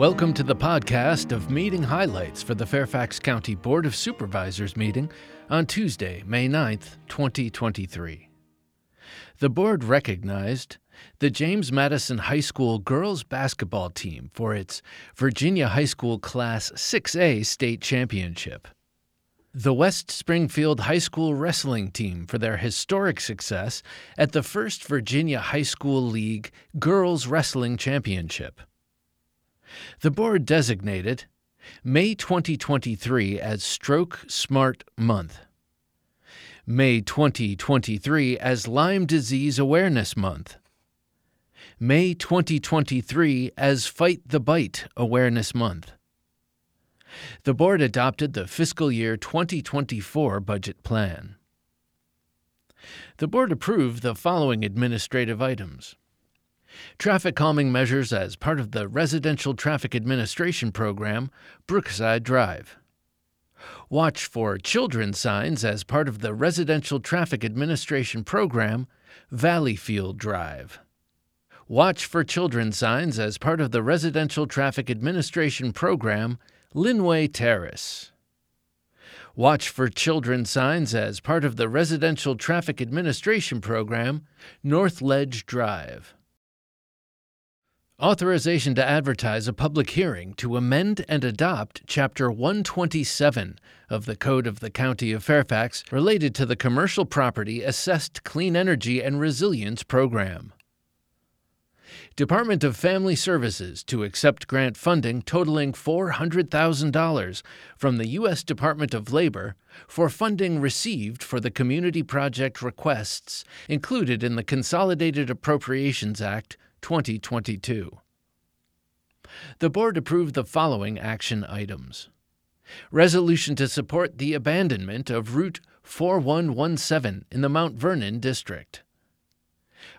Welcome to the podcast of meeting highlights for the Fairfax County Board of Supervisors meeting on Tuesday, May 9th, 2023. The board recognized the James Madison High School girls basketball team for its Virginia High School Class 6A state championship. The West Springfield High School wrestling team for their historic success at the first Virginia High School League Girls Wrestling Championship. The board designated May 2023 as Stroke Smart Month, May 2023 as Lyme Disease Awareness Month, May 2023 as Fight the Bite Awareness Month. The board adopted the fiscal year 2024 budget plan. The board approved the following administrative items. Traffic calming measures as part of the Residential Traffic Administration Program, Brookside Drive. Watch for children signs as part of the Residential Traffic Administration Program, Valleyfield Drive. Watch for children signs as part of the Residential Traffic Administration Program, Linway Terrace. Watch for children signs as part of the Residential Traffic Administration Program, North Ledge Drive. Authorization to advertise a public hearing to amend and adopt Chapter 127 of the Code of the County of Fairfax related to the Commercial Property Assessed Clean Energy and Resilience Program. Department of Family Services to accept grant funding totaling $400,000 from the U.S. Department of Labor for funding received for the community project requests included in the Consolidated Appropriations Act 2022. The board approved the following action items Resolution to support the abandonment of Route 4117 in the Mount Vernon District.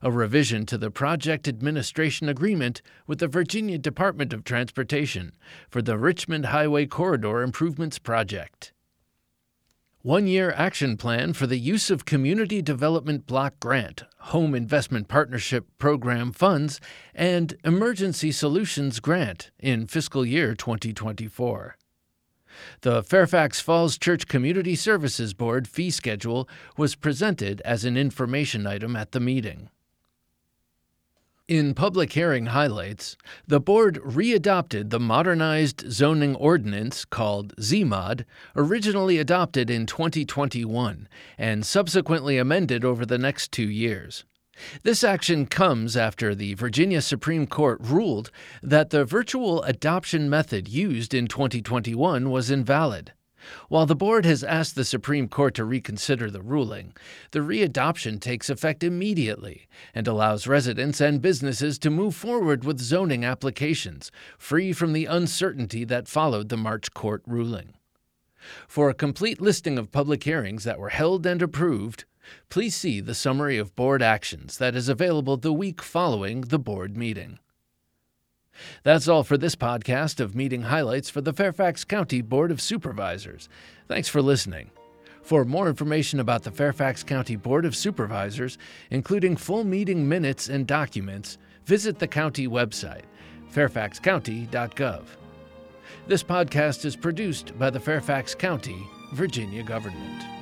A revision to the project administration agreement with the Virginia Department of Transportation for the Richmond Highway Corridor Improvements Project one year action plan for the use of Community Development Block Grant, Home Investment Partnership Program funds, and Emergency Solutions Grant in fiscal year 2024. The Fairfax Falls Church Community Services Board fee schedule was presented as an information item at the meeting. In public hearing highlights, the board readopted the modernized zoning ordinance called ZMOD, originally adopted in 2021 and subsequently amended over the next two years. This action comes after the Virginia Supreme Court ruled that the virtual adoption method used in 2021 was invalid. While the board has asked the Supreme Court to reconsider the ruling, the readoption takes effect immediately and allows residents and businesses to move forward with zoning applications, free from the uncertainty that followed the March court ruling. For a complete listing of public hearings that were held and approved, please see the summary of board actions that is available the week following the board meeting. That's all for this podcast of meeting highlights for the Fairfax County Board of Supervisors. Thanks for listening. For more information about the Fairfax County Board of Supervisors, including full meeting minutes and documents, visit the county website, fairfaxcounty.gov. This podcast is produced by the Fairfax County, Virginia government.